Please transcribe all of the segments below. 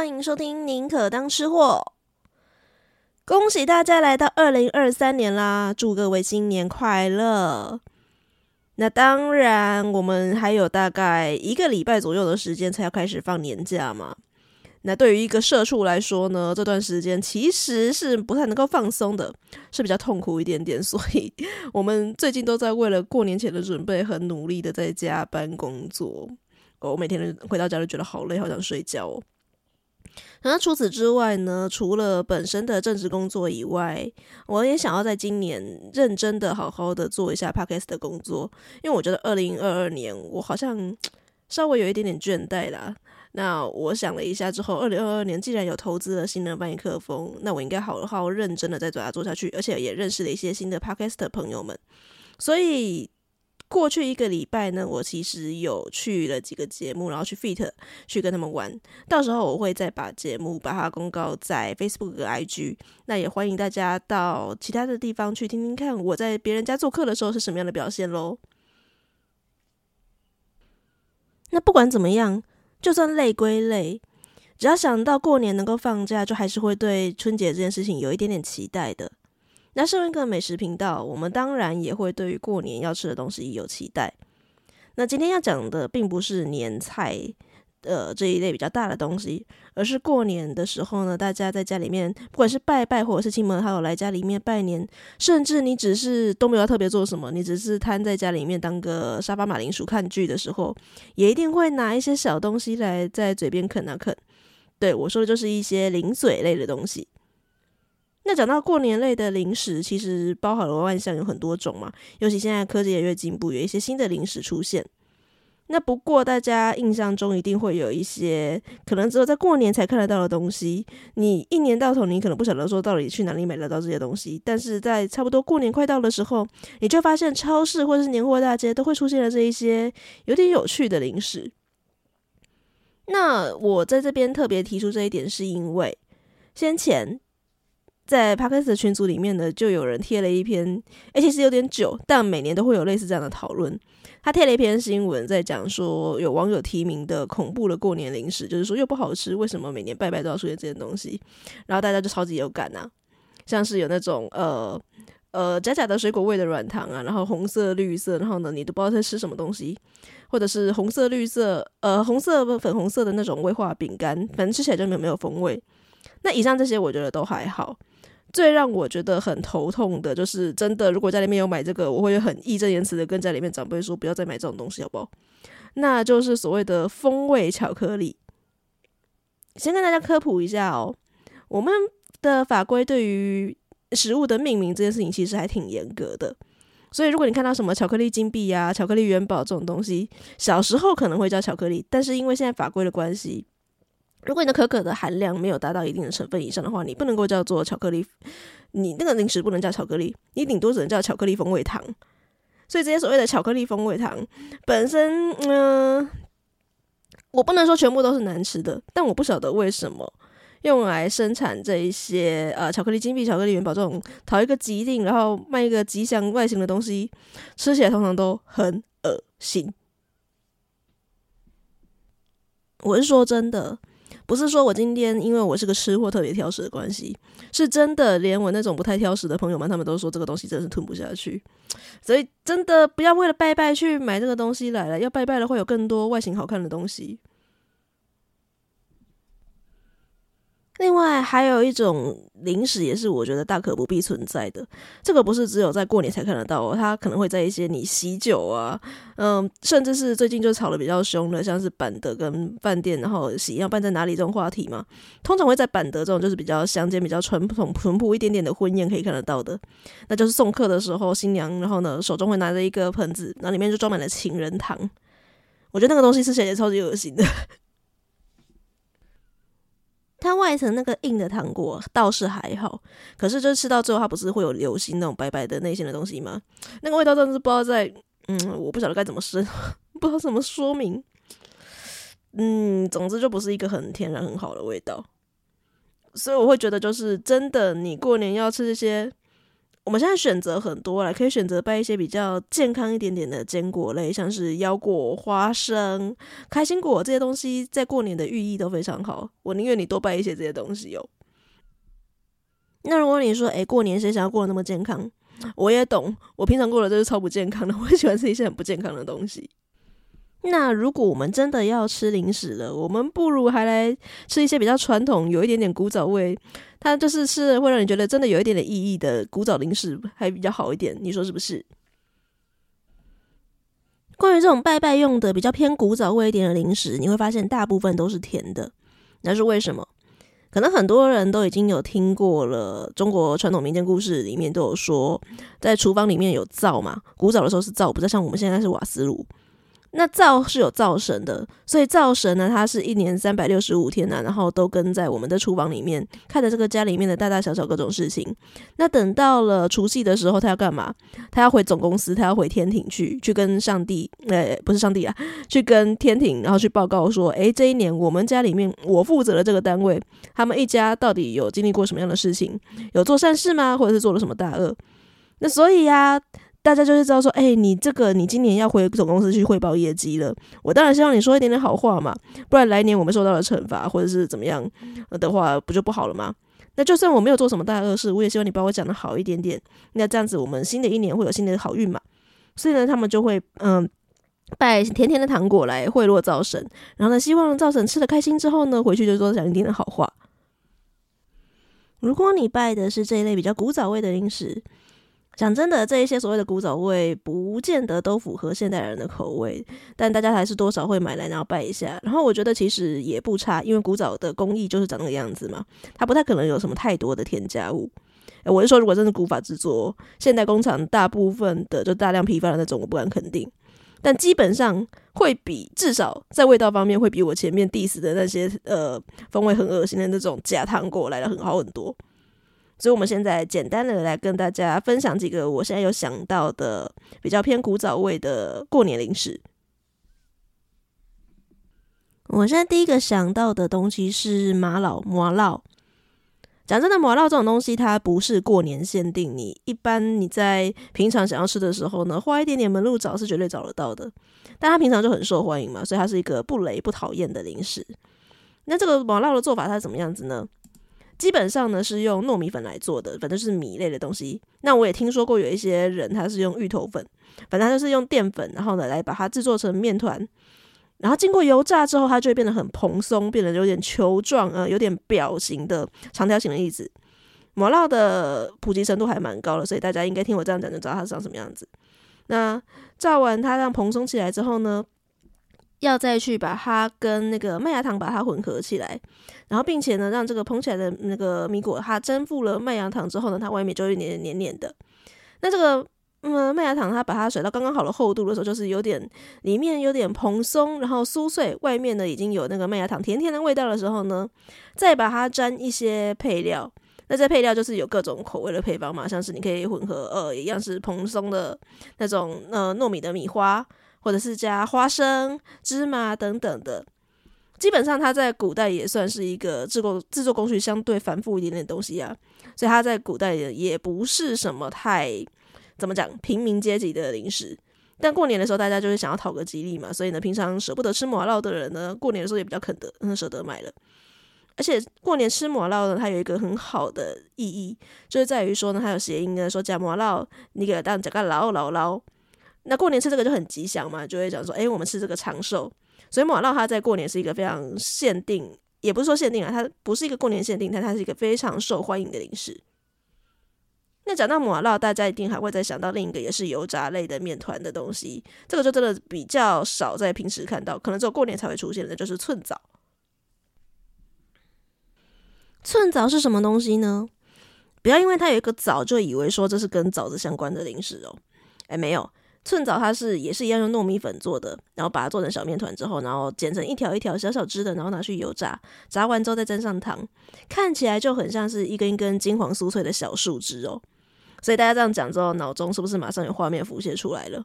欢迎收听《宁可当吃货》。恭喜大家来到二零二三年啦！祝各位新年快乐。那当然，我们还有大概一个礼拜左右的时间才要开始放年假嘛。那对于一个社畜来说呢，这段时间其实是不太能够放松的，是比较痛苦一点点。所以我们最近都在为了过年前的准备，很努力的在加班工作。我每天回到家都觉得好累，好想睡觉哦。那除此之外呢，除了本身的正职工作以外，我也想要在今年认真的好好的做一下 Podcast 的工作，因为我觉得二零二二年我好像稍微有一点点倦怠啦。那我想了一下之后，二零二二年既然有投资了新的麦克风，那我应该好好认真的再把它做下去，而且也认识了一些新的 Podcast 的朋友们，所以。过去一个礼拜呢，我其实有去了几个节目，然后去 feat 去跟他们玩。到时候我会再把节目把它公告在 Facebook 和 IG。那也欢迎大家到其他的地方去听听看我在别人家做客的时候是什么样的表现喽。那不管怎么样，就算累归累，只要想到过年能够放假，就还是会对春节这件事情有一点点期待的。那身为一个美食频道，我们当然也会对于过年要吃的东西有期待。那今天要讲的并不是年菜，呃，这一类比较大的东西，而是过年的时候呢，大家在家里面，不管是拜拜，或者是亲朋好友来家里面拜年，甚至你只是都没有特别做什么，你只是瘫在家里面当个沙发马铃薯看剧的时候，也一定会拿一些小东西来在嘴边啃啊啃。对，我说的就是一些零嘴类的东西。那讲到过年类的零食，其实包含了万象，有很多种嘛。尤其现在科技也越进步，有一些新的零食出现。那不过大家印象中一定会有一些可能只有在过年才看得到的东西。你一年到头，你可能不晓得说到底去哪里买得到这些东西。但是在差不多过年快到的时候，你就发现超市或者是年货大街都会出现了这一些有点有趣的零食。那我在这边特别提出这一点，是因为先前。在 Podcast 的群组里面呢，就有人贴了一篇，诶，其实有点久，但每年都会有类似这样的讨论。他贴了一篇新闻，在讲说有网友提名的恐怖的过年零食，就是说又不好吃，为什么每年拜拜都要出现这些东西？然后大家就超级有感啊，像是有那种呃呃假假的水果味的软糖啊，然后红色绿色，然后呢你都不知道在吃什么东西，或者是红色绿色呃红色粉红色的那种威化饼干，反正吃起来就没有没有风味。那以上这些我觉得都还好。最让我觉得很头痛的就是，真的，如果家里面有买这个，我会很义正言辞的跟家里面长辈说，不要再买这种东西，好不好？那就是所谓的风味巧克力。先跟大家科普一下哦，我们的法规对于食物的命名这件事情其实还挺严格的，所以如果你看到什么巧克力金币呀、巧克力元宝这种东西，小时候可能会叫巧克力，但是因为现在法规的关系。如果你的可可的含量没有达到一定的成分以上的话，你不能够叫做巧克力，你那个零食不能叫巧克力，你顶多只能叫巧克力风味糖。所以这些所谓的巧克力风味糖本身，嗯、我不能说全部都是难吃的，但我不晓得为什么用来生产这一些呃巧克力金币、巧克力元宝这种讨一个吉利，然后卖一个吉祥外形的东西，吃起来通常都很恶心。我是说真的。不是说我今天因为我是个吃货特别挑食的关系，是真的，连我那种不太挑食的朋友们，他们都说这个东西真是吞不下去，所以真的不要为了拜拜去买这个东西来了，要拜拜了会有更多外形好看的东西。另外还有一种零食，也是我觉得大可不必存在的。这个不是只有在过年才看得到哦，它可能会在一些你喜酒啊，嗯，甚至是最近就吵得比较凶的，像是板德跟饭店，然后喜要办在哪里这种话题嘛，通常会在板德这种就是比较乡间、比较传统、淳朴一点点的婚宴可以看得到的。那就是送客的时候，新娘然后呢手中会拿着一个盆子，然后里面就装满了情人糖。我觉得那个东西吃起来也超级恶心的。它外层那个硬的糖果倒是还好，可是就吃到最后，它不是会有流心那种白白的内馅的东西吗？那个味道真的是不知道在，嗯，我不晓得该怎么说，不知道怎么说明。嗯，总之就不是一个很天然很好的味道，所以我会觉得就是真的，你过年要吃这些我们现在选择很多了，可以选择拜一些比较健康一点点的坚果类，像是腰果、花生、开心果这些东西，在过年的寓意都非常好。我宁愿你多拜一些这些东西哟。那如果你说，哎，过年谁想要过得那么健康？我也懂，我平常过的都是超不健康的，我喜欢吃一些很不健康的东西。那如果我们真的要吃零食了，我们不如还来吃一些比较传统、有一点点古早味，它就是吃会让你觉得真的有一点点意义的古早零食，还比较好一点。你说是不是？关于这种拜拜用的比较偏古早味一点的零食，你会发现大部分都是甜的，那是为什么？可能很多人都已经有听过了，中国传统民间故事里面都有说，在厨房里面有灶嘛，古早的时候是灶，不再像我们现在是瓦斯炉。那灶是有灶神的，所以灶神呢，他是一年三百六十五天呢、然后都跟在我们的厨房里面，看着这个家里面的大大小小各种事情。那等到了除夕的时候，他要干嘛？他要回总公司，他要回天庭去，去跟上帝，呃，不是上帝啊，去跟天庭，然后去报告说，诶，这一年我们家里面我负责的这个单位，他们一家到底有经历过什么样的事情？有做善事吗？或者是做了什么大恶？那所以呀、大家就是知道说，哎、你这个你今年要回总公司去汇报业绩了，我当然希望你说一点点好话嘛，不然来年我们受到了惩罚或者是怎么样的话，不就不好了吗？那就算我没有做什么大恶事，我也希望你把我讲得好一点点，那这样子我们新的一年会有新的好运嘛。所以呢，他们就会嗯拜甜甜的糖果来贿赂灶神，然后呢，希望灶神吃得开心之后呢，回去就多讲一点的好话。如果你拜的是这一类比较古早味的零食。讲真的，这一些所谓的古早味，不见得都符合现代人的口味，但大家还是多少会买来然后拜一下。然后我觉得其实也不差，因为古早的工艺就是长那个样子嘛，它不太可能有什么太多的添加物。我是说，如果真是古法制作，现代工厂大部分的就大量批发的那种，我不敢肯定，但基本上会比至少在味道方面会比我前面 diss 的那些呃风味很恶心的那种假糖果来的很好很多。所以，我们现在简单的来跟大家分享几个我现在有想到的比较偏古早味的过年零食。我现在第一个想到的东西是麻荖麻荖。讲真的，麻荖这种东西它不是过年限定，你一般你在平常想要吃的时候呢，花一点点门路找是绝对找得到的。但它平常就很受欢迎嘛，所以它是一个不雷不讨厌的零食。那这个麻荖的做法它是怎么样子呢？基本上呢是用糯米粉来做的，反正就是米类的东西。那我也听说过有一些人他是用芋头粉，反正就是用淀粉，然后呢来把它制作成面团，然后经过油炸之后，它就会变得很蓬松，变得有点球状，呃，有点表型的长条形的意思。麻荖的普及程度还蛮高的，所以大家应该听我这样讲就知道它长什么样子。那炸完它让蓬松起来之后呢，要再去把它跟那个麦芽糖把它混合起来，然后并且呢，让这个膨起来的那个米果它蒸附了麦芽糖之后呢，它外面就会黏黏黏的。那这个嗯麦芽糖它把它甩到刚刚好的厚度的时候，就是有点里面有点蓬松，然后酥脆，外面呢已经有那个麦芽糖甜甜的味道的时候呢，再把它沾一些配料。那这配料就是有各种口味的配方嘛，像是你可以混合呃一样是蓬松的那种呃糯米的米花。或者是加花生、芝麻等等的，基本上它在古代也算是一个制作制作工序相对繁复一点点东西啊，所以它在古代也也不是什么太怎么讲平民阶级的零食。但过年的时候，大家就是想要讨个吉利嘛，所以呢，平常舍不得吃麻荖的人呢，过年的时候也比较肯得，很，舍得买了。而且过年吃麻荖呢，它有一个很好的意义，就是在于说呢，它有谐音呢，说加麻荖，你给它当加个老老老。那过年吃这个就很吉祥嘛，就会讲说，哎，我们吃这个长寿。所以麻荖它在过年是一个非常限定，也不是说限定啊，它不是一个过年限定，但它是一个非常受欢迎的零食。那讲到麻荖，大家一定还会再想到另一个也是油炸类的面团的东西，这个就真的比较少在平时看到，可能只有过年才会出现的，就是寸枣。寸枣是什么东西呢？不要因为它有一个枣，就以为说这是跟枣子相关的零食哦。哎，没有。寸枣它是也是一样用糯米粉做的，然后把它做成小面团之后，然后剪成一条一条小小只的，然后拿去油炸，炸完之后再沾上糖，看起来就很像是一根一根金黄酥脆的小树枝哦。所以大家这样讲之后，脑中是不是马上有画面浮现出来了？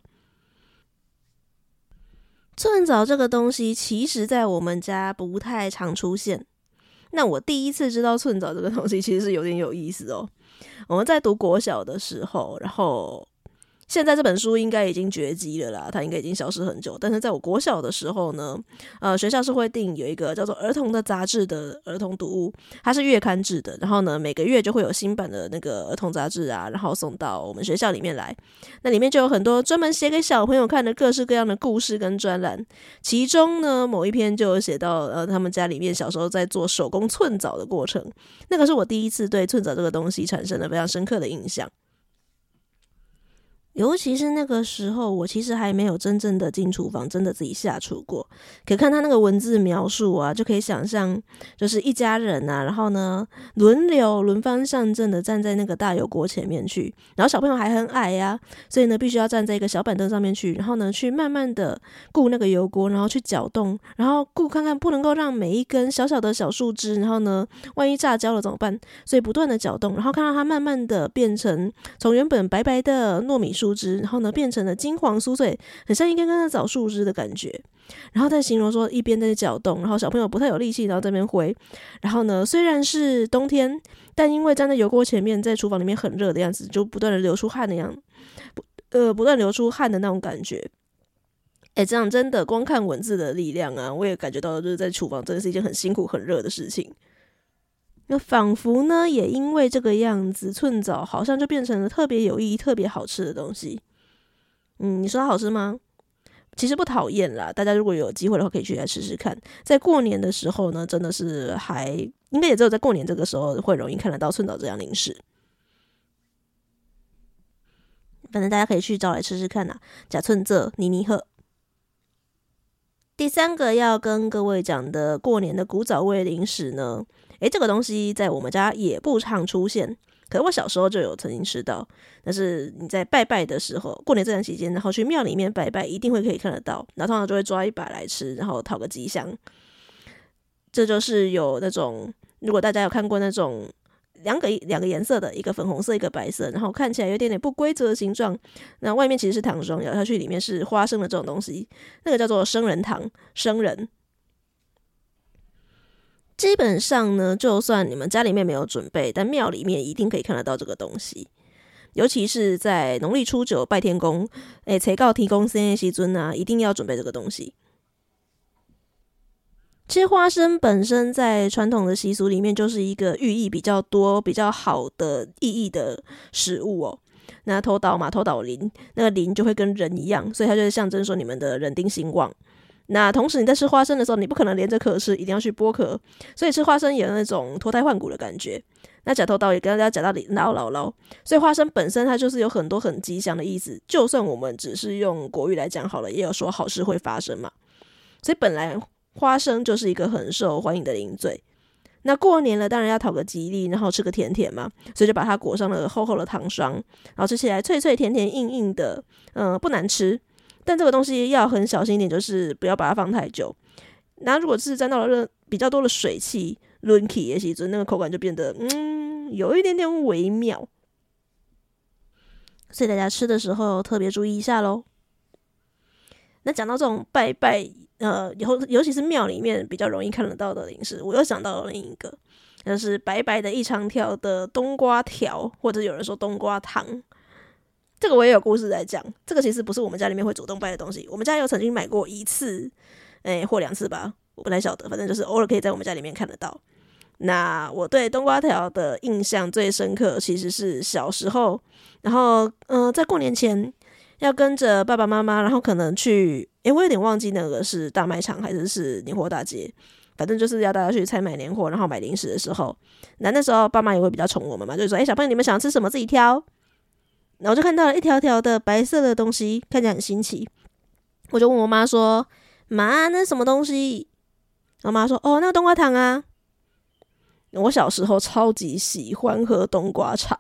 寸枣这个东西，其实在我们家不太常出现。那我第一次知道寸枣这个东西，其实是有点有意思哦。我们在读国小的时候，然后。现在这本书应该已经绝迹了啦，它应该已经消失很久。但是在我国小的时候呢，呃，学校是会订有一个叫做儿童的杂志的儿童读物，它是月刊制的。然后呢，每个月就会有新版的那个儿童杂志啊，然后送到我们学校里面来。那里面就有很多专门写给小朋友看的各式各样的故事跟专栏。其中呢，某一篇就有写到呃，他们家里面小时候在做手工寸枣的过程。那个是我第一次对寸枣这个东西产生了非常深刻的印象。尤其是那个时候，我其实还没有真正的进厨房，真的自己下厨过。可看他那个文字描述啊，就可以想象，就是一家人啊，然后呢，轮流轮番上阵的站在那个大油锅前面去，然后小朋友还很矮呀，所以呢，必须要站在一个小板凳上面去，然后呢，去慢慢的顾那个油锅，然后去搅动，然后顾看看不能够让每一根小小的小树枝，然后呢，万一炸焦了怎么办？所以不断的搅动，然后看到它慢慢的变成从原本白白的糯米树。树枝，然后呢，变成了金黄酥脆，很像一根根的枣树枝的感觉。然后再形容说，一边在搅动，然后小朋友不太有力气，然后在那边挥。然后呢，虽然是冬天，但因为站在油锅前面，在厨房里面很热的样子，就不断的流出汗的样子，不呃，不断流出汗的那种感觉。哎，这样真的光看文字的力量啊，我也感觉到就是在厨房真的是一件很辛苦、很热的事情。那仿佛呢，也因为这个样子，寸枣好像就变成了特别有意义、特别好吃的东西。嗯，你说它好吃吗？其实不讨厌啦，大家如果有机会的话，可以去来试试看。在过年的时候呢，真的是还应该也只有在过年这个时候会容易看得到寸枣这样零食。反正大家可以去找来吃吃看呐，假寸枣泥泥鹤。第三个要跟各位讲的过年的古早味零食呢。诶，这个东西在我们家也不常出现，可是我小时候就有曾经吃到。但是你在拜拜的时候，过年这段期间，然后去庙里面拜拜，一定会可以看得到。然后通常就会抓一把来吃，然后讨个吉祥。这就是有那种，如果大家有看过那种两个两个颜色的，一个粉红色，一个白色，然后看起来有点点不规则的形状，那外面其实是糖霜，咬下去里面是花生的这种东西，那个叫做生人糖，生人。基本上呢，就算你们家里面没有准备，但庙里面一定可以看得到这个东西。尤其是在农历初九拜天公，诶，催告提供生的时阵啊，一定要准备这个东西。其实花生本身在传统的习俗里面就是一个寓意比较多、比较好的意义的食物哦。那头倒嘛，头倒灵，那个灵就会跟人一样，所以它就是象征说你们的人丁兴旺。那同时你在吃花生的时候，你不可能连着壳吃，一定要去剥壳，所以吃花生也有那种脱胎换骨的感觉。那假头刀也跟大家讲到里捞捞捞，所以花生本身它就是有很多很吉祥的意思。就算我们只是用国语来讲好了，也有说好事会发生嘛。所以本来花生就是一个很受欢迎的零嘴。那过年了，当然要讨个吉利，然后吃个甜甜嘛，所以就把它裹上了厚厚的糖霜，然后吃起来脆脆甜甜硬硬的，嗯、不难吃。但这个东西要很小心一点，就是不要把它放太久。那如果是沾到了热比较多的水汽，轮起也其实那个口感就变得嗯，有一点点微妙。所以大家吃的时候特别注意一下喽。那讲到这种拜拜，呃，以后尤其是庙里面比较容易看得到的零食，我又想到了另一个，就是白白的一长条的冬瓜条，或者有人说冬瓜糖。这个我也有故事在讲。这个其实不是我们家里面会主动拜的东西。我们家有曾经买过一次，诶，或两次吧，我不太晓得。反正就是偶尔可以在我们家里面看得到。那我对冬瓜条的印象最深刻，其实是小时候，然后嗯、在过年前要跟着爸爸妈妈，然后可能去，诶，我有点忘记那个是大卖场还是是年货大街，反正就是要大家去采买年货，然后买零食的时候，那那时候爸妈也会比较宠我们嘛，就是说，诶，小朋友你们想吃什么自己挑。然后就看到了一条条的白色的东西，看起来很新奇。我就问我妈说：“妈，那什么东西？”我妈说：“哦，那个冬瓜糖啊。”我小时候超级喜欢喝冬瓜茶，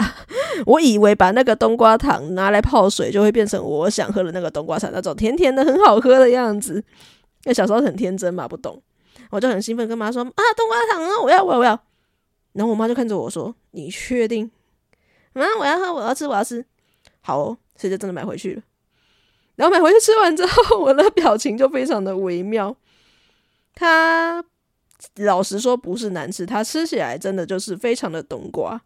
我以为把那个冬瓜糖拿来泡水，就会变成我想喝的那个冬瓜茶，那种甜甜的、很好喝的样子。因为小时候很天真嘛，不懂，我就很兴奋跟妈说：“啊，冬瓜糖啊，我要，我要，我要。”然后我妈就看着我说：“你确定？”妈，我要喝，我要吃，我要吃。好哦，所以就真的买回去了。然后买回去吃完之后，我的表情就非常的微妙。它老实说不是难吃，它吃起来真的就是非常的冬瓜。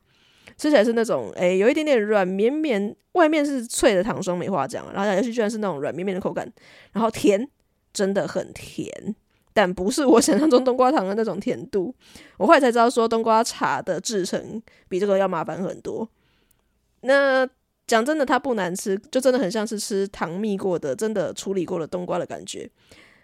吃起来是那种诶，有一点点软绵绵，外面是脆的糖霜，没话讲。然后咬下去居然是那种软绵绵的口感，然后甜，真的很甜，但不是我想象中冬瓜糖的那种甜度。我后来才知道说，冬瓜茶的制成比这个要麻烦很多。那讲真的，它不难吃，就真的很像是吃糖蜜过的，真的处理过的冬瓜的感觉。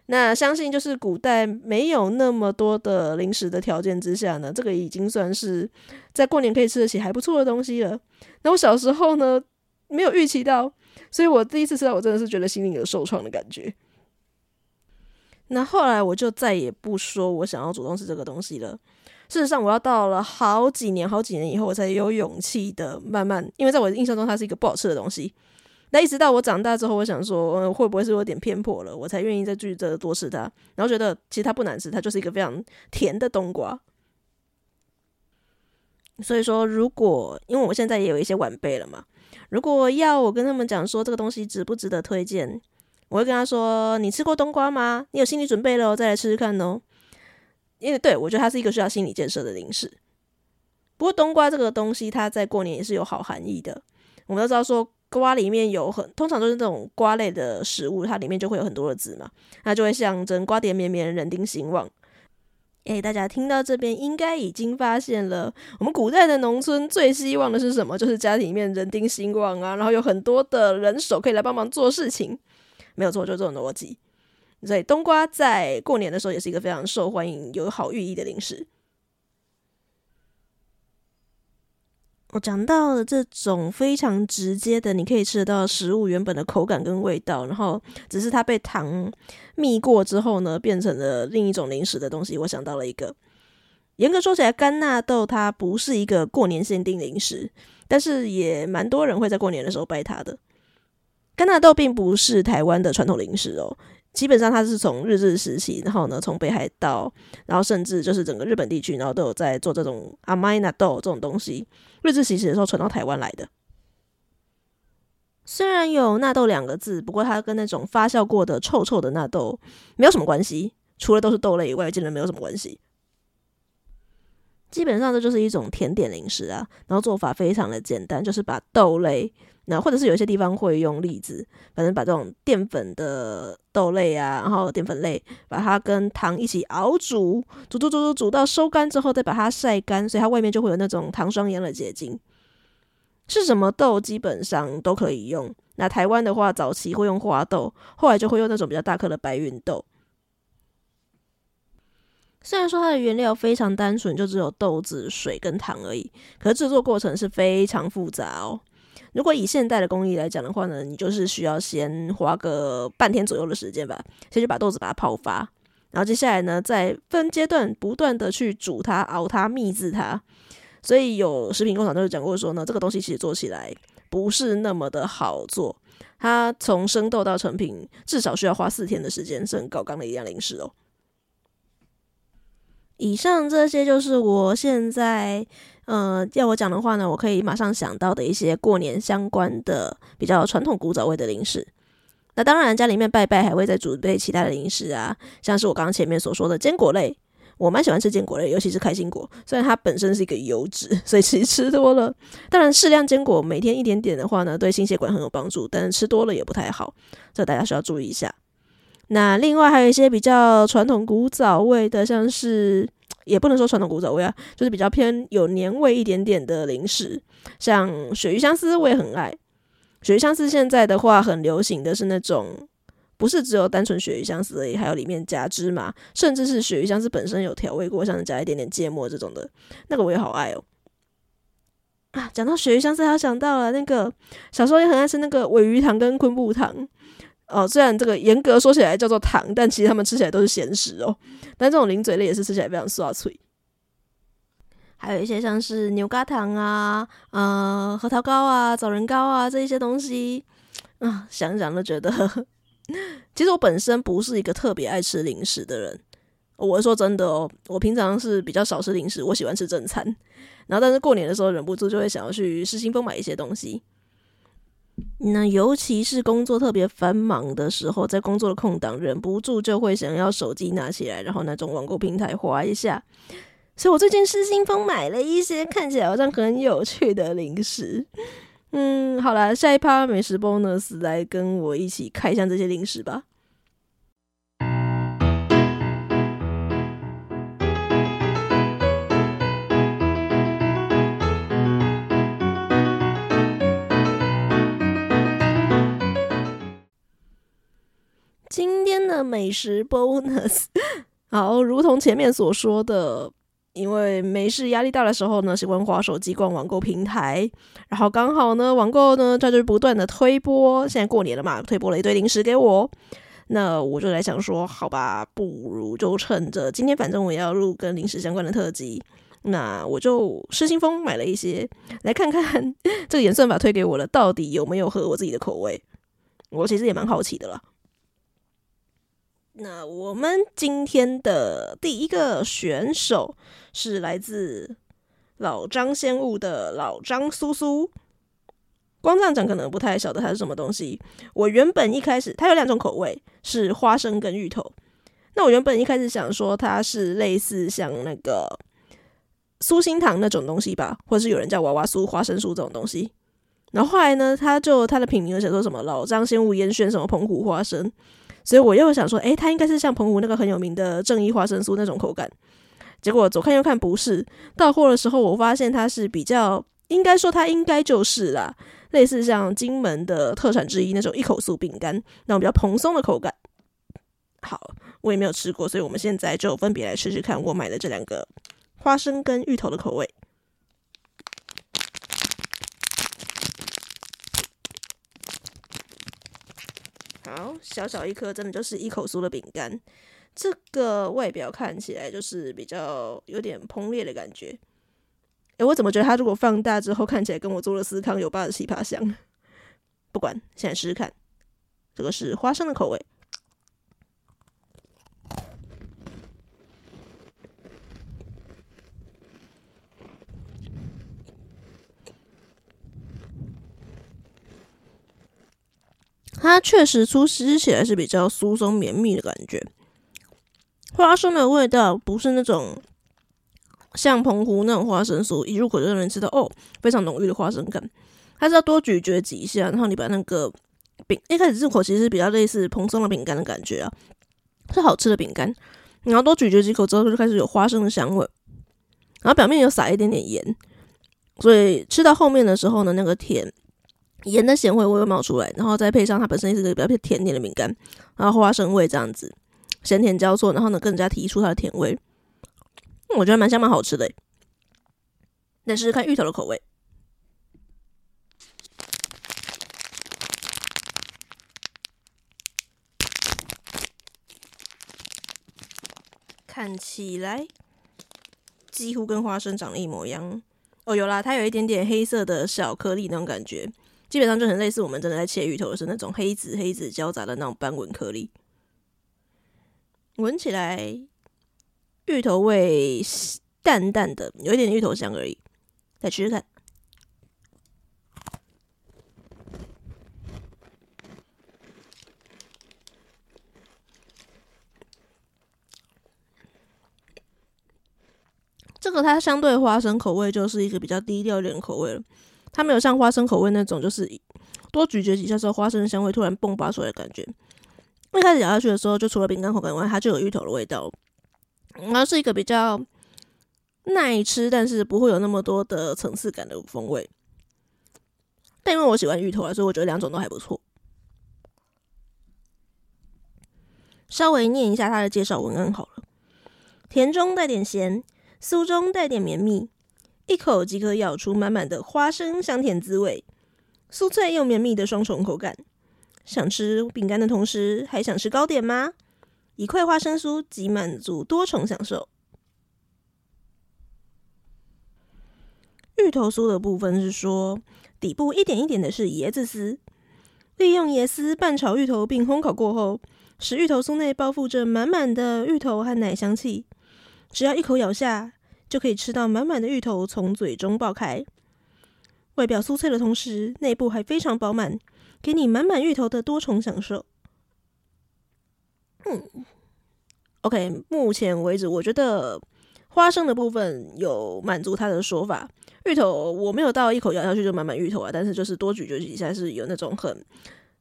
那相信就是古代没有那么多的零食的条件之下呢，这个已经算是在过年可以吃得起还不错的东西了。那我小时候呢，没有预期到，所以我第一次吃到，我真的是觉得心里有受创的感觉。那后来我就再也不说我想要主动吃这个东西了。事实上，我要到了好几年、好几年以后，我才有勇气的慢慢，因为在我的印象中，它是一个不好吃的东西。那一直到我长大之后，我想说，会不会是有点偏颇了，我才愿意再继续的多吃它。然后觉得其实它不难吃，它就是一个非常甜的冬瓜。所以说，如果因为我现在也有一些晚辈了嘛，如果要我跟他们讲说这个东西值不值得推荐，我会跟他说：“你吃过冬瓜吗？你有心理准备了，再来吃吃看哦。”因为对，我觉得它是一个需要心理建设的零食。不过冬瓜这个东西，它在过年也是有好含义的。我们都知道说。瓜里面有很，通常都是这种瓜类的食物，它里面就会有很多的籽嘛，那就会象征瓜瓞绵绵，人丁兴旺。诶，大家听到这边应该已经发现了，我们古代的农村最希望的是什么？就是家庭里面人丁兴旺啊，然后有很多的人手可以来帮忙做事情。没有错，就这种逻辑。所以冬瓜在过年的时候也是一个非常受欢迎、有好寓意的零食。我讲到了这种非常直接的，你可以吃得到食物原本的口感跟味道，然后只是它被糖蜜过之后呢，变成了另一种零食的东西。我想到了一个，严格说起来，甘纳豆它不是一个过年限定零食，但是也蛮多人会在过年的时候掰它的。甘纳豆并不是台湾的传统零食哦。基本上它是从日治时期，然后呢，从北海道，然后甚至就是整个日本地区，然后都有在做这种甘纳豆这种东西。日治时期的时候传到台湾来的。虽然有纳豆两个字，不过它跟那种发酵过的臭臭的纳豆没有什么关系，除了都是豆类以外，竟然没有什么关系。基本上这就是一种甜点零食啊，然后做法非常的简单，就是把豆类。那或者是有些地方会用栗子，反正把这种淀粉的豆类啊，然后淀粉类，把它跟糖一起熬煮，煮煮煮煮煮到收干之后，再把它晒干，所以它外面就会有那种糖霜一样的结晶。是什么豆基本上都可以用。那台湾的话，早期会用花豆，后来就会用那种比较大颗的白芸豆。虽然说它的原料非常单纯，就只有豆子、水跟糖而已，可是制作过程是非常复杂哦。如果以现代的工艺来讲的话呢，你就是需要先花个半天左右的时间吧，先去把豆子把它泡发，然后接下来呢，再分阶段不断的去煮它、熬它、秘制它。所以有食品工厂都有讲过说呢，这个东西其实做起来不是那么的好做，它从生豆到成品至少需要花四天的时间，是很高纲的一样零食哦。以上这些就是我现在。呃，要我讲的话呢，我可以马上想到的一些过年相关的比较传统古早味的零食。那当然，家里面拜拜还会再准备其他的零食啊，像是我刚刚前面所说的坚果类，我蛮喜欢吃坚果类，尤其是开心果。虽然它本身是一个油脂，所以其实吃多了，当然适量坚果每天一点点的话呢，对心血管很有帮助，但是吃多了也不太好，这大家需要注意一下。那另外还有一些比较传统古早味的，像是。也不能说传统古早味啊，就是比较偏有年味一点点的零食，像鳕鱼香丝我也很爱。鳕鱼香丝现在的话很流行的是那种，不是只有单纯鳕鱼香丝而已，还有里面加芝麻，甚至是鳕鱼香丝本身有调味过，像是加一点点芥末这种的，那个我也好爱哦。啊，讲到鳕鱼香丝，还想到了那个小时候也很爱吃那个尾鱼糖跟昆布糖。哦，虽然这个严格说起来叫做糖，但其实他们吃起来都是咸食哦。但这种零嘴类也是吃起来非常酥脆。还有一些像是牛轧糖啊、呃核桃糕啊、枣仁糕啊这一些东西啊，想想都觉得。其实我本身不是一个特别爱吃零食的人，我是说真的哦，我平常是比较少吃零食，我喜欢吃正餐。然后但是过年的时候忍不住就会想要去市心丰买一些东西。那尤其是工作特别繁忙的时候，在工作的空档，忍不住就会想要手机拿起来，然后那种网购平台划一下。所以我最近失心疯买了一些看起来好像很有趣的零食。嗯，好啦，下一趴美食 bonus 来跟我一起开箱这些零食吧。今天的美食 bonus，好，如同前面所说的，因为没事压力大的时候呢，喜欢滑手机逛网购平台，然后刚好呢，网购呢它就不断的推播，现在过年了嘛，推播了一堆零食给我，那我就来想说，好吧，不如就趁着今天反正我也要录跟零食相关的特辑，那我就失心疯买了一些，来看看 这个演算法推给我的到底有没有合我自己的口味，我其实也蛮好奇的啦。那我们今天的第一个选手是来自老张鲜物的老张酥酥。光这样讲可能不太晓得它是什么东西。我原本一开始它有两种口味，是花生跟芋头。那我原本一开始想说它是类似像那个酥心糖那种东西吧，或者是有人叫娃娃酥、花生酥这种东西。然后后来呢，它就它的品名写说什么老张鲜物烟熏什么澎湖花生。所以我又想说，诶、它应该是像澎湖那个很有名的正义花生酥那种口感。结果左看右看不是，到货的时候我发现它是比较，应该说它应该就是啦，类似像金门的特产之一那种一口酥饼干，那种比较蓬松的口感。好，我也没有吃过，所以我们现在就分别来吃吃看我买的这两个花生跟芋头的口味。好，小小一颗，真的就是一口酥的饼干。这个外表看起来就是比较有点崩裂的感觉。诶，我怎么觉得它如果放大之后看起来跟我做了司康有霸的奇葩像？不管，现在试试看。这个是花生的口味。它确实粗吃起来是比较酥松绵密的感觉，花生的味道不是那种像澎湖那种花生酥，一入口就让人知道哦，非常浓郁的花生感。它是要多咀嚼几下，然后你把那个饼一开始入口其实比较类似蓬松的饼干的感觉啊，是好吃的饼干。然后多咀嚼几口之后就开始有花生的香味，然后表面有撒一点点盐，所以吃到后面的时候呢，那个甜。盐的咸味会会冒出来，然后再配上它本身是个比较偏甜点的饼干，然后花生味这样子，咸甜交错，然后呢更加提出它的甜味，我觉得蛮香蛮好吃的。再试试看芋头的口味，看起来几乎跟花生长得一模一样。哦，有啦，它有一点点黑色的小颗粒那种感觉。基本上就很类似我们真的在切芋头的是那种黑紫黑紫交杂的那种斑纹颗粒，闻起来芋头味淡淡的，有一点芋头香而已。再吃吃看，这个它相对花生口味就是一个比较低调一点口味了。它没有像花生口味那种，就是多咀嚼几下之后，花生香味突然迸发出来的感觉。一开始咬下去的时候，就除了饼干口感外，它就有芋头的味道。然后是一个比较耐吃，但是不会有那么多的层次感的风味。但因为我喜欢芋头啊，所以我觉得两种都还不错。稍微念一下它的介绍文案好了：甜中带点咸，酥中带点绵密。一口即可咬出满满的花生香甜滋味，酥脆又绵密的双重口感。想吃饼干的同时，还想吃糕点吗？一块花生酥即满足多重享受。芋头酥的部分是说，底部一点一点的是椰子丝，利用椰丝拌炒芋头并烘烤过后，使芋头酥内包覆着满满的芋头和奶香气。只要一口咬下。就可以吃到满满的芋头从嘴中爆开，外表酥脆的同时，内部还非常饱满，给你满满芋头的多重享受。嗯，OK，目前为止我觉得花生的部分有满足他的说法，芋头我没有到一口咬下去就满满芋头啊，但是就是多咀嚼几下是有那种很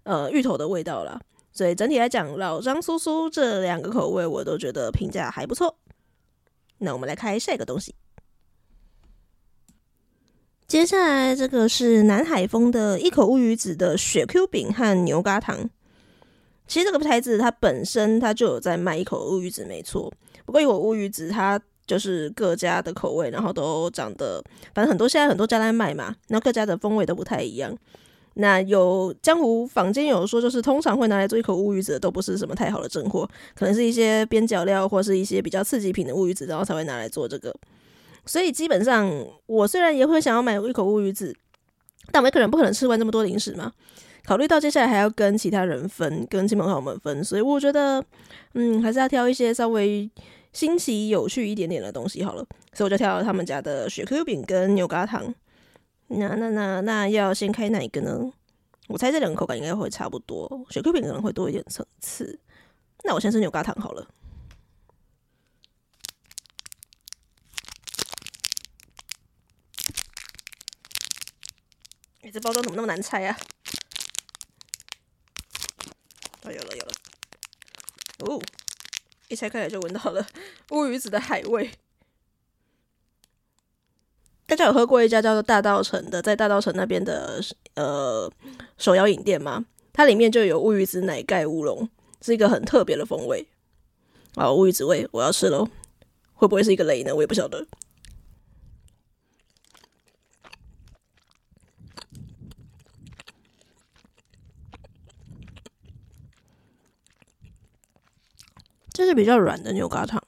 呃芋头的味道啦。所以整体来讲，老张苏苏这两个口味我都觉得评价还不错。那我们来开下一个东西。接下来这个是南海风的一口乌鱼子的雪 Q 饼和牛轧糖。其实这个牌子它本身它就有在卖一口乌鱼子，没错。不过一口乌鱼子它就是各家的口味，然后都长得反正很多现在很多家在卖嘛，然后各家的风味都不太一样。那有江湖坊间有说，就是通常会拿来做一口乌鱼子的，都不是什么太好的真货，可能是一些边角料或是一些比较刺激品的乌鱼子，然后才会拿来做这个。所以基本上，我虽然也会想要买一口乌鱼子，但我们可能不可能吃完这么多零食嘛。考虑到接下来还要跟其他人分，跟亲朋好友们分，所以我觉得，嗯，还是要挑一些稍微新奇有趣一点点的东西好了。所以我就挑了他们家的雪 Q 饼跟牛轧糖。那那那那要先开哪一个呢？我猜这两个口感应该会差不多，雪克饼可能会多一点层次。那我先吃牛轧糖好了。哎、这包装怎么那么难拆啊？哦，有了有了。哦，一拆开来就闻到了乌鱼子的海味。大家有喝过一家叫做大稻城的，在大稻城那边的呃手摇饮店吗？它里面就有乌鱼子奶盖乌龙，是一个很特别的风味。好，乌鱼子味，我要吃喽！会不会是一个雷呢？我也不晓得。这是比较软的牛轧糖。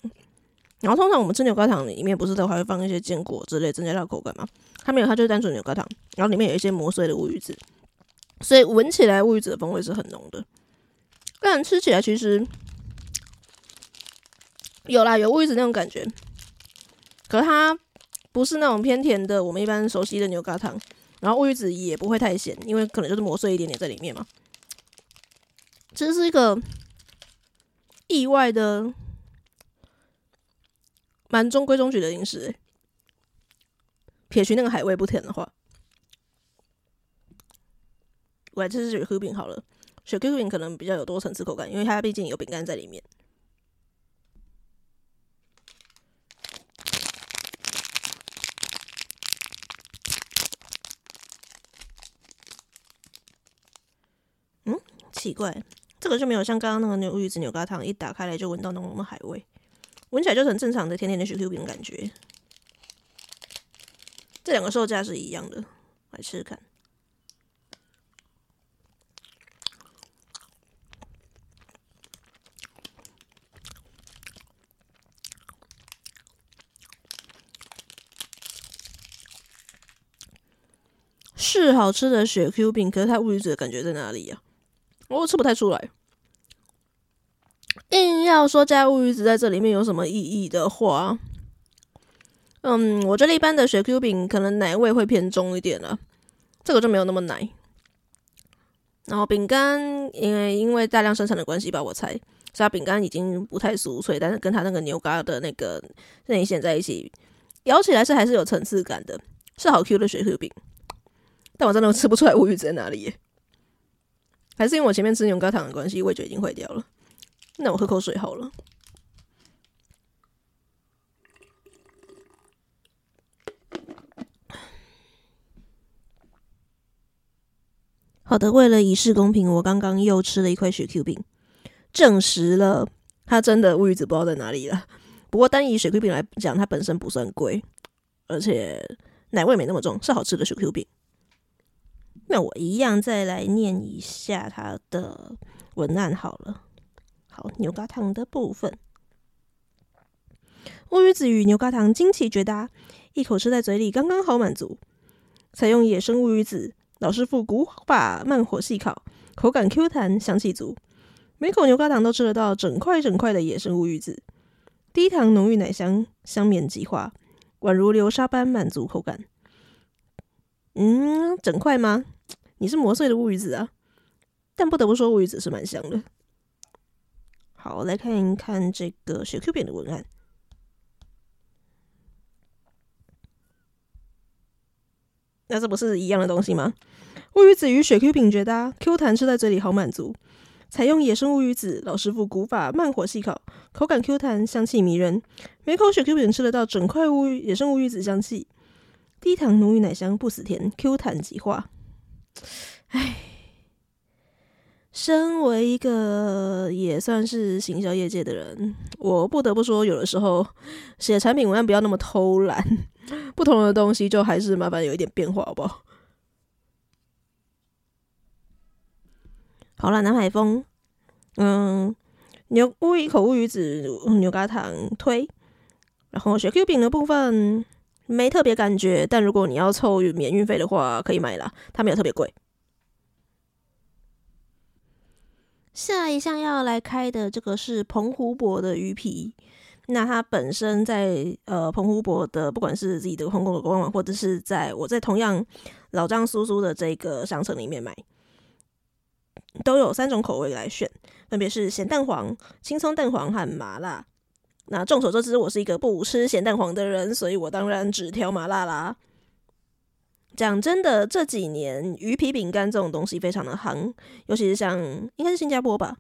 然后通常我们吃牛轧糖里面不是都还会放一些坚果之类增加它的口感吗？它没有，它就是单纯牛轧糖，然后里面有一些磨碎的乌鱼子，所以闻起来乌鱼子的风味是很浓的。但吃起来其实有啦，有乌鱼子那种感觉，可是它不是那种偏甜的，我们一般熟悉的牛轧糖。然后乌鱼子也不会太咸，因为可能就是磨碎一点点在里面嘛。这是一个意外的。蛮中规中矩的零食，撇除那个海味不甜的话，我来吃吃雪 Q 饼好了。雪 Q 饼可能比较有多层次口感，因为它毕竟有饼干在里面。嗯，奇怪，这个就没有像刚刚那个牛鱼子牛轧糖，一打开来就闻到浓浓的海味。闻起来就是很正常的甜甜的雪 Q 饼感觉，这两个售价是一样的，来吃吃看。是好吃的雪 Q 饼，可是它乌鱼子的感觉在哪里呀？我吃不太出来。硬要说加乌鱼子在这里面有什么意义的话，嗯，我觉得一般的雪 Q 饼可能奶味会偏重一点了，这个就没有那么奶。然后饼干，因为因为大量生产的关系吧，我猜，所以它饼干已经不太酥脆，但是跟它那个牛轧的那个内馅在一起，咬起来是还是有层次感的，是好 Q 的雪 Q 饼。但我真的吃不出来乌鱼子在哪里耶，还是因为我前面吃牛轧糖的关系，味觉已经坏掉了。那我喝口水好了。好的，为了以示公平，我刚刚又吃了一块雪 Q 饼，证实了它真的乌鱼子不知道在哪里了。不过单以雪 Q 饼来讲，它本身不算贵，而且奶味没那么重，是好吃的雪 Q 饼。那我一样再来念一下它的文案好了。好，牛轧糖的部分，乌鱼子与牛轧糖惊奇绝搭，一口吃在嘴里刚刚好满足。采用野生乌鱼子，老师傅古法慢火细烤，口感 Q 弹，香气足。每口牛轧糖都吃得到整块整块的野生乌鱼子，低糖浓郁奶香，香绵即化，宛如流沙般满足口感。嗯，整块吗？你是磨碎的乌鱼子啊？但不得不说，乌鱼子是蛮香的。好来看一看这个雪 q 饼的文案。那这不是一样的东西吗？乌鱼子与雪 q 饼绝搭 q 弹吃在嘴里好满足。采用野生乌鱼子老师傅古法慢火细烤口感 q 弹香气迷人。每口雪 q 饼吃得到整块乌鱼野生乌鱼子香气。低糖浓郁奶香不死甜 q 弹即化。唉。身为一个也算是行销业界的人，我不得不说，有的时候写产品文案不要那么偷懒，不同的东西就还是麻烦有一点变化，好不好？好了，南海风，嗯，牛乌鱼口乌鱼子牛轧糖推，然后雪 Q 饼的部分没特别感觉，但如果你要凑免运费的话，可以买啦，它没有特别贵。下一项要来开的这个是澎湖博的鱼皮，那它本身在呃澎湖博的，不管是自己的澎湖的官网，或者是在我在同样老张叔叔的这个商城里面买。都有三种口味来选，分别是咸蛋黄、青葱蛋黄和麻辣。那众所周知，我是一个不吃咸蛋黄的人，所以我当然只挑麻辣啦。讲真的，这几年鱼皮饼干这种东西非常的夯，尤其是像应该是新加坡吧，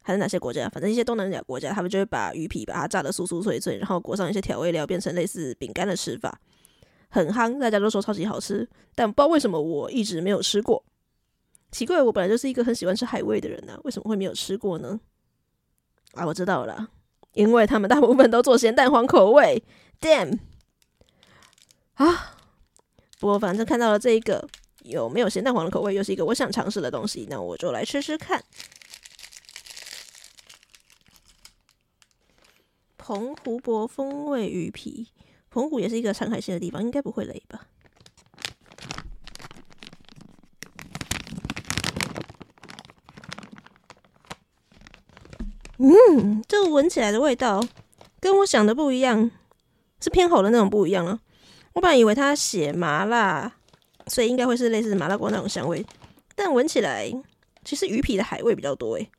还是哪些国家？反正一些东南亚国家，他们就会把鱼皮把它炸得酥酥脆脆，然后裹上一些调味料，变成类似饼干的吃法，很夯，大家都说超级好吃，但不知道为什么我一直没有吃过。奇怪，我本来就是一个很喜欢吃海味的人呢、啊，为什么会没有吃过呢？啊，我知道了，因为他们大部分都做咸蛋黄口味。Damn！啊，不过反正看到了这一个有没有咸蛋黄的口味，又是一个我想尝试的东西，那我就来吃吃看。澎湖伯风味鱼皮，澎湖也是一个产海鲜的地方，应该不会雷吧？嗯，这个闻起来的味道跟我想的不一样，是偏好的那种不一样啊。我本来以为它写麻辣，所以应该会是类似麻辣锅那种香味，但闻起来其实鱼皮的海味比较多诶。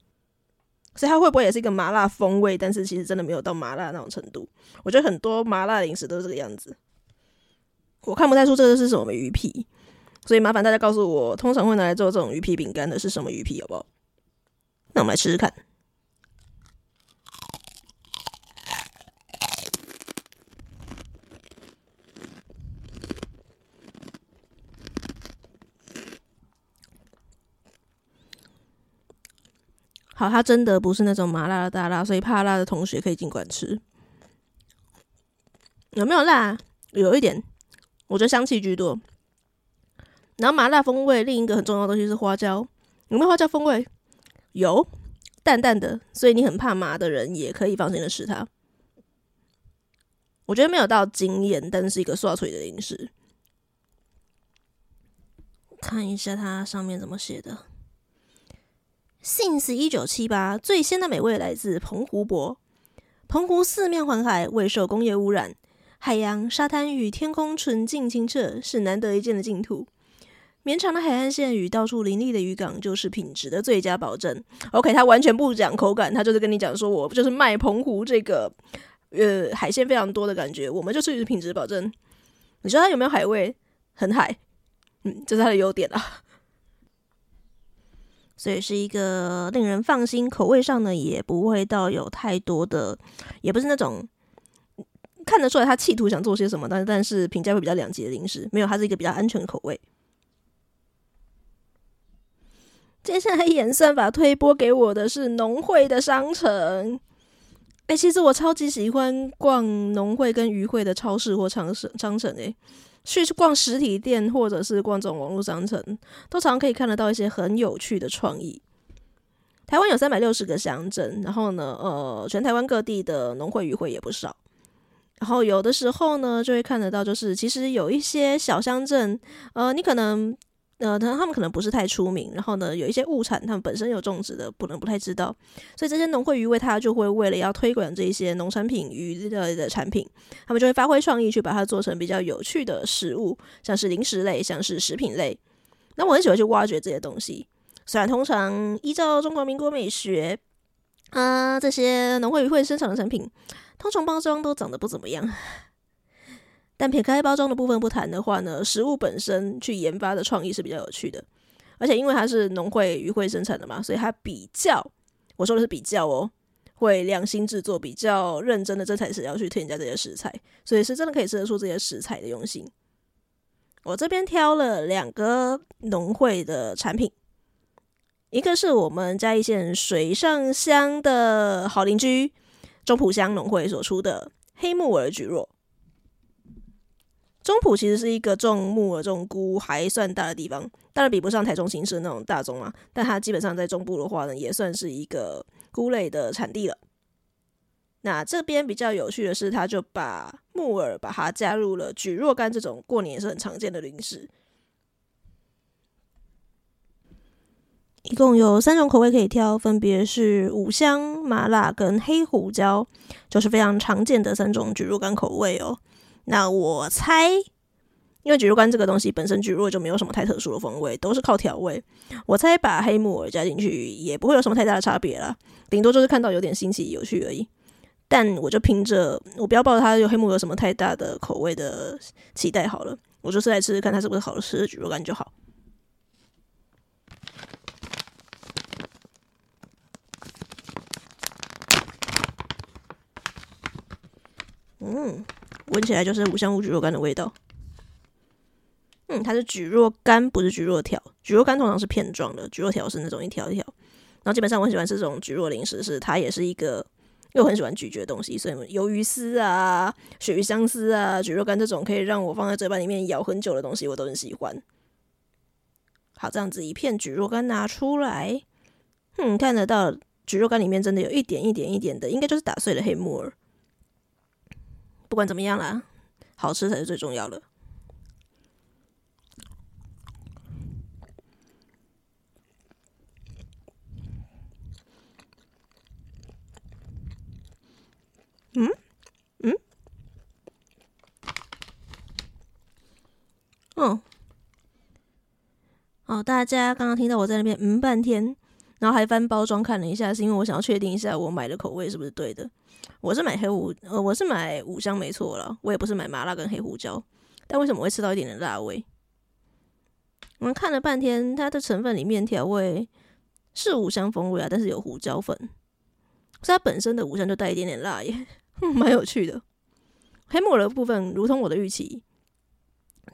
所以它会不会也是一个麻辣风味？但是其实真的没有到麻辣那种程度。我觉得很多麻辣零食都是这个样子，我看不太出这个是什么鱼皮，所以麻烦大家告诉我，通常会拿来做这种鱼皮饼干的是什么鱼皮，好不好？那我们来试试看。好，它真的不是那种麻辣的大辣，所以怕辣的同学可以尽管吃。有没有辣？有一点，我觉得香气居多。然后麻辣风味另一个很重要的东西是花椒，有没有花椒风味？有，淡淡的，所以你很怕麻的人也可以放心的吃它。我觉得没有到惊艳，但是一个刷脆的零食。看一下它上面怎么写的。Since 一九七八，最鲜的美味来自澎湖伯。澎湖四面环海，未受工业污染，海洋、沙滩与天空纯净清澈，是难得一见的净土。绵长的海岸线与到处林立的渔港，就是品质的最佳保证。OK，他完全不讲口感，他就是跟你讲说，我就是卖澎湖这个呃海鲜非常多的感觉，我们就是品质保证。你说它有没有海味？很海，嗯，这是它的优点啊。所以是一个令人放心，口味上呢也不会到有太多的，也不是那种看得出来他企图想做些什么，但但是评价会比较两极的零食，没有，它是一个比较安全口味。接下来演算法推播给我的是农会的商城，哎、其实我超级喜欢逛农会跟渔会的超市或商城商城，哎。去逛实体店，或者是逛这种网络商城，都常常可以看得到一些很有趣的创意。台湾有三百六十个乡镇，然后呢，呃，全台湾各地的农会渔会也不少。然后有的时候呢，就会看得到，就是其实有一些小乡镇，呃，你可能。呃，他他们可能不是太出名，然后呢，有一些物产他们本身有种植的，不能不太知道，所以这些农会鱼为他就会为了要推广这一些农产品鱼类的产品，他们就会发挥创意去把它做成比较有趣的食物，像是零食类，像是食品类。那我很喜欢去挖掘这些东西，虽然通常依照中国民国美学，啊、这些农会鱼会生产的产品，通常包装都长得不怎么样。但撇开包装的部分不谈的话呢，食物本身去研发的创意是比较有趣的，而且因为它是农会渔会生产的嘛，所以它比较，我说的是比较哦，会良心制作，比较认真的真材实料去添加这些食材，所以是真的可以吃得出这些食材的用心。我这边挑了两个农会的产品，一个是我们嘉义县水上乡的好邻居中埔乡农会所出的黑木耳蒟蒻。中埔其实是一个种木耳、种菇还算大的地方，当然比不上台中新市那种大宗啊，但它基本上在中部的话呢，也算是一个菇类的产地了。那这边比较有趣的是，他就把木耳把它加入了蒟蒻干这种过年是很常见的零食，一共有三种口味可以挑，分别是五香、麻辣跟黑胡椒，就是非常常见的三种蒟蒻干口味哦。那我猜，因为蒟蒻干这个东西本身蒟蒻就没有什么太特殊的风味，都是靠调味。我猜把黑木耳加进去也不会有什么太大的差别啦，顶多就是看到有点新奇有趣而已。但我就凭着我不要抱着它有黑木耳什么太大的口味的期待好了，我就是来吃吃看它是不是好吃的蒟蒻干就好。嗯。闻起来就是五香乌蒟蒻干的味道。嗯，它是蒟蒻干，不是蒟蒻条。蒟蒻干通常是片状的，蒟蒻条是那种一条一条。然后基本上我很喜欢吃这种蒟蒻零食，是它也是一个，因为我很喜欢咀嚼的东西，所以鱿鱼丝啊、鳕鱼香丝啊、蒟蒻干这种可以让我放在嘴巴里面咬很久的东西，我都很喜欢。好，这样子一片蒟蒻干拿出来，嗯，看得到蒟蒻干里面真的有一点一点一点的，应该就是打碎的黑木耳。不管怎么样啦，好吃才是最重要的。嗯嗯哦哦，大家刚刚听到我在那边嗯半天，然后还翻包装看了一下，是因为我想要确定一下我买的口味是不是对的。我是买黑胡，呃，我是买五香没错了，我也不是买麻辣跟黑胡椒，但为什么会吃到一点点辣味？我们看了半天，它的成分里面调味是五香风味啊，但是有胡椒粉，所以它本身的五香就带一点点辣耶，蛮有趣的。黑木耳的部分，如同我的预期，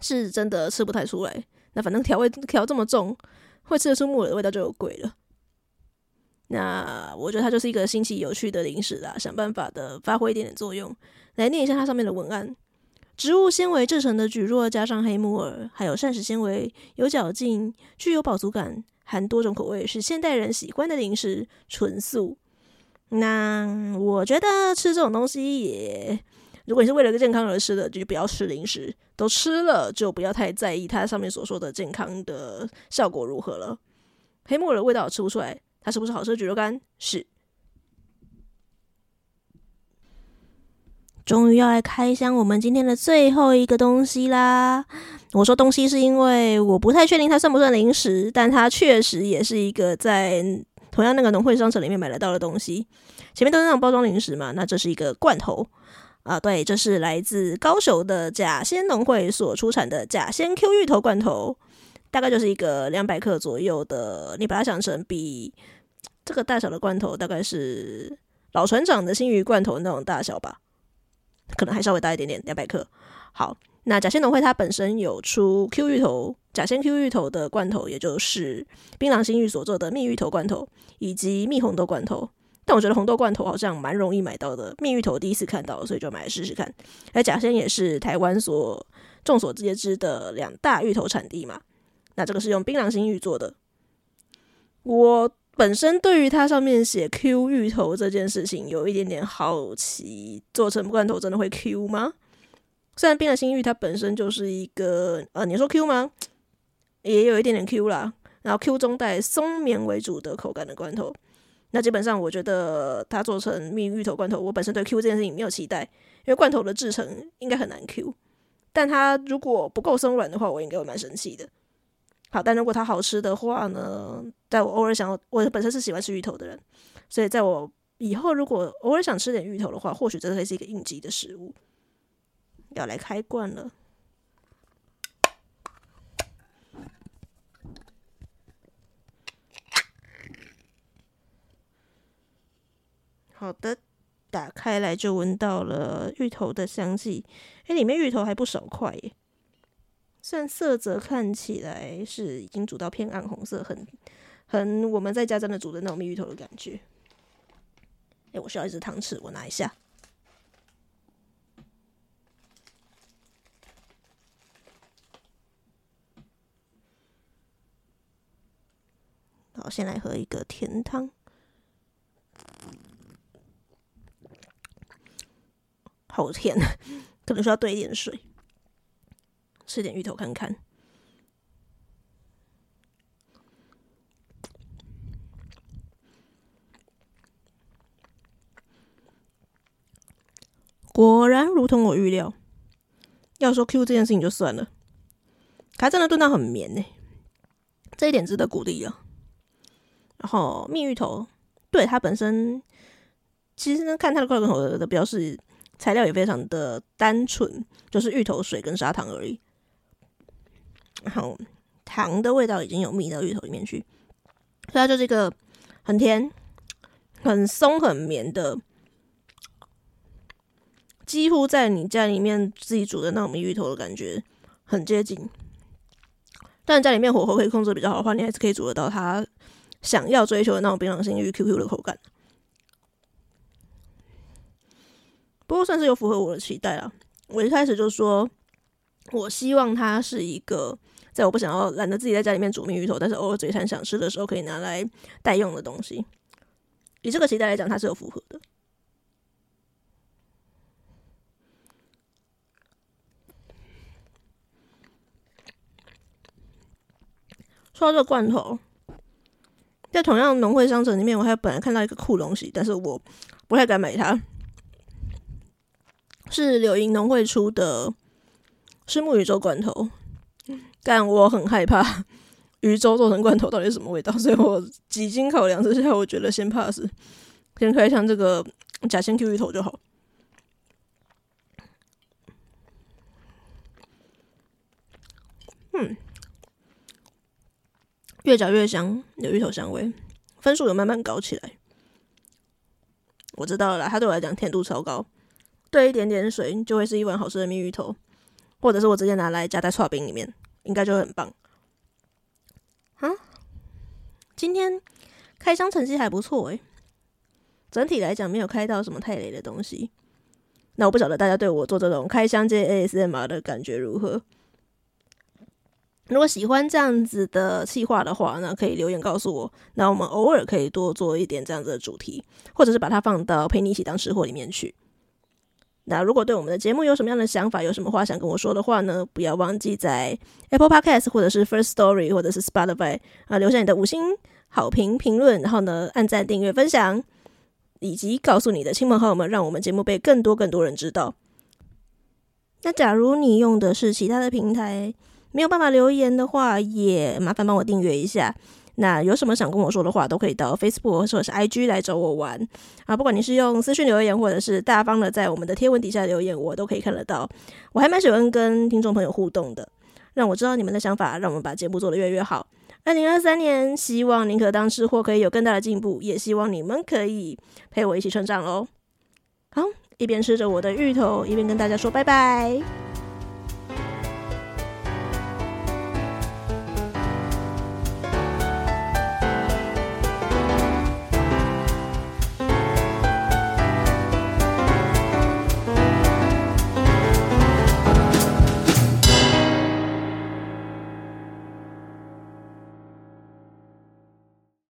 是真的吃不太出来。那反正调味调这么重，会吃得出木耳的味道就有鬼了。那我觉得它就是一个新奇有趣的零食啦，想办法的发挥一点点作用。来念一下它上面的文案：植物纤维制成的蒟蒻加上黑木耳，还有膳食纤维，有嚼劲，具有饱足感，含多种口味，是现代人喜欢的零食，纯素。那我觉得吃这种东西也，如果你是为了个健康而吃的，就不要吃零食。都吃了，就不要太在意它上面所说的健康的效果如何了。黑木耳的味道吃不出来。它是不是好吃的焗肉干？是。终于要来开箱我们今天的最后一个东西啦！我说东西是因为我不太确定它算不算零食，但它确实也是一个在同样那个农会商城里面买得到的东西。前面都是那种包装零食嘛，那这是一个罐头啊，对，这是来自高雄的甲仙农会所出产的甲仙 Q 芋头罐头。大概就是一个两百克左右的，你把它想成比这个大小的罐头，大概是老船长的新鱼罐头那种大小吧，可能还稍微大一点点，两百克。好，那甲仙农会它本身有出 Q 芋头，甲仙 Q 芋头的罐头，也就是槟榔心玉所做的蜜芋头罐头，以及蜜红豆罐头。但我觉得红豆罐头好像蛮容易买到的，蜜芋头第一次看到，所以就买来试试看。而甲仙也是台湾所众所皆知的两大芋头产地嘛。那这个是用槟榔心玉做的。我本身对于它上面写 Q 芋头这件事情有一点点好奇，做成罐头真的会 Q 吗？虽然槟榔心玉它本身就是一个呃，你说 Q 吗？也有一点点 Q 啦。然后 Q 中带松绵为主的口感的罐头。那基本上我觉得它做成蜜芋头罐头，我本身对 Q 这件事情没有期待，因为罐头的制成应该很难 Q。但它如果不够松软的话，我应该会蛮生气的。好，但如果它好吃的话呢？在我偶尔想，我本身是喜欢吃芋头的人，所以在我以后如果偶尔想吃点芋头的话，或许这会是一个应急的食物。要来开罐了。好的，打开来就闻到了芋头的香气。哎，里面芋头还不少块耶。虽然色泽看起来是已经煮到偏暗红色，很很我们在家真的煮的那种蜜芋头的感觉。哎，我需要一只汤匙，我拿一下。好，先来喝一个甜汤。好甜，可能需要兑一点水。吃点芋头看看。果然如同我预料，要说 Q 这件事情就算了，他真的炖到很绵呢，这一点值得鼓励啊。然后蜜芋头，对它本身，其实呢，看它的罐头的标示，材料也非常的单纯，就是芋头水跟砂糖而已。然后糖的味道已经有蜜到芋头里面去，所以它就是一个很甜、很松、很绵的，几乎在你家里面自己煮的那种芋头的感觉很接近。但家里面火候可以控制比较好的话，你还是可以煮得到它想要追求的那种槟榔心芋 QQ 的口感。不过算是有符合我的期待了。我一开始就说，我希望它是一个。在我不想要懒得自己在家里面煮蜜鱼头，但是偶尔嘴馋想吃的时候可以拿来代用的东西，以这个期待来讲，它是有符合的。说到这个罐头，在同样农会商城里面，我还本来看到一个酷东西，但是我不太敢买它，是柳营农会出的是木鱼粥罐头。但我很害怕 鱼粥做成罐头到底是什么味道，所以我几经考量之下，我觉得先 pass，先开箱这个假仙 Q 芋头就好。嗯，越嚼越香，有芋头香味，分数有慢慢高起来。我知道了啦，它对我来讲甜度超高，兑一点点水就会是一碗好吃的蜜芋头，或者是我直接拿来夹在剉冰里面。应该就很棒啊！今天开箱成绩还不错诶，整体来讲没有开到什么太雷的东西。那我不晓得大家对我做这种开箱界 ASMR 的感觉如何？如果喜欢这样子的企划的话，那可以留言告诉我。那我们偶尔可以多做一点这样子的主题，或者是把它放到陪你一起当吃货里面去。那如果对我们的节目有什么样的想法，有什么话想跟我说的话呢？不要忘记在 Apple Podcast 或者是 First Story 或者是 Spotify 啊，留下你的五星好评评论，然后呢，按赞、订阅、分享，以及告诉你的亲朋好友们，让我们节目被更多更多人知道。那假如你用的是其他的平台，没有办法留言的话，也麻烦帮我订阅一下。那有什么想跟我说的话，都可以到 Facebook 或者是 IG 来找我玩啊！不管你是用私讯留言，或者是大方的在我们的贴文底下留言，我都可以看得到。我还蛮喜欢跟听众朋友互动的，让我知道你们的想法，让我们把节目做得越来越好。二零二三年，希望宁可当吃货可以有更大的进步，也希望你们可以陪我一起成长喽。好，一边吃着我的芋头，一边跟大家说拜拜。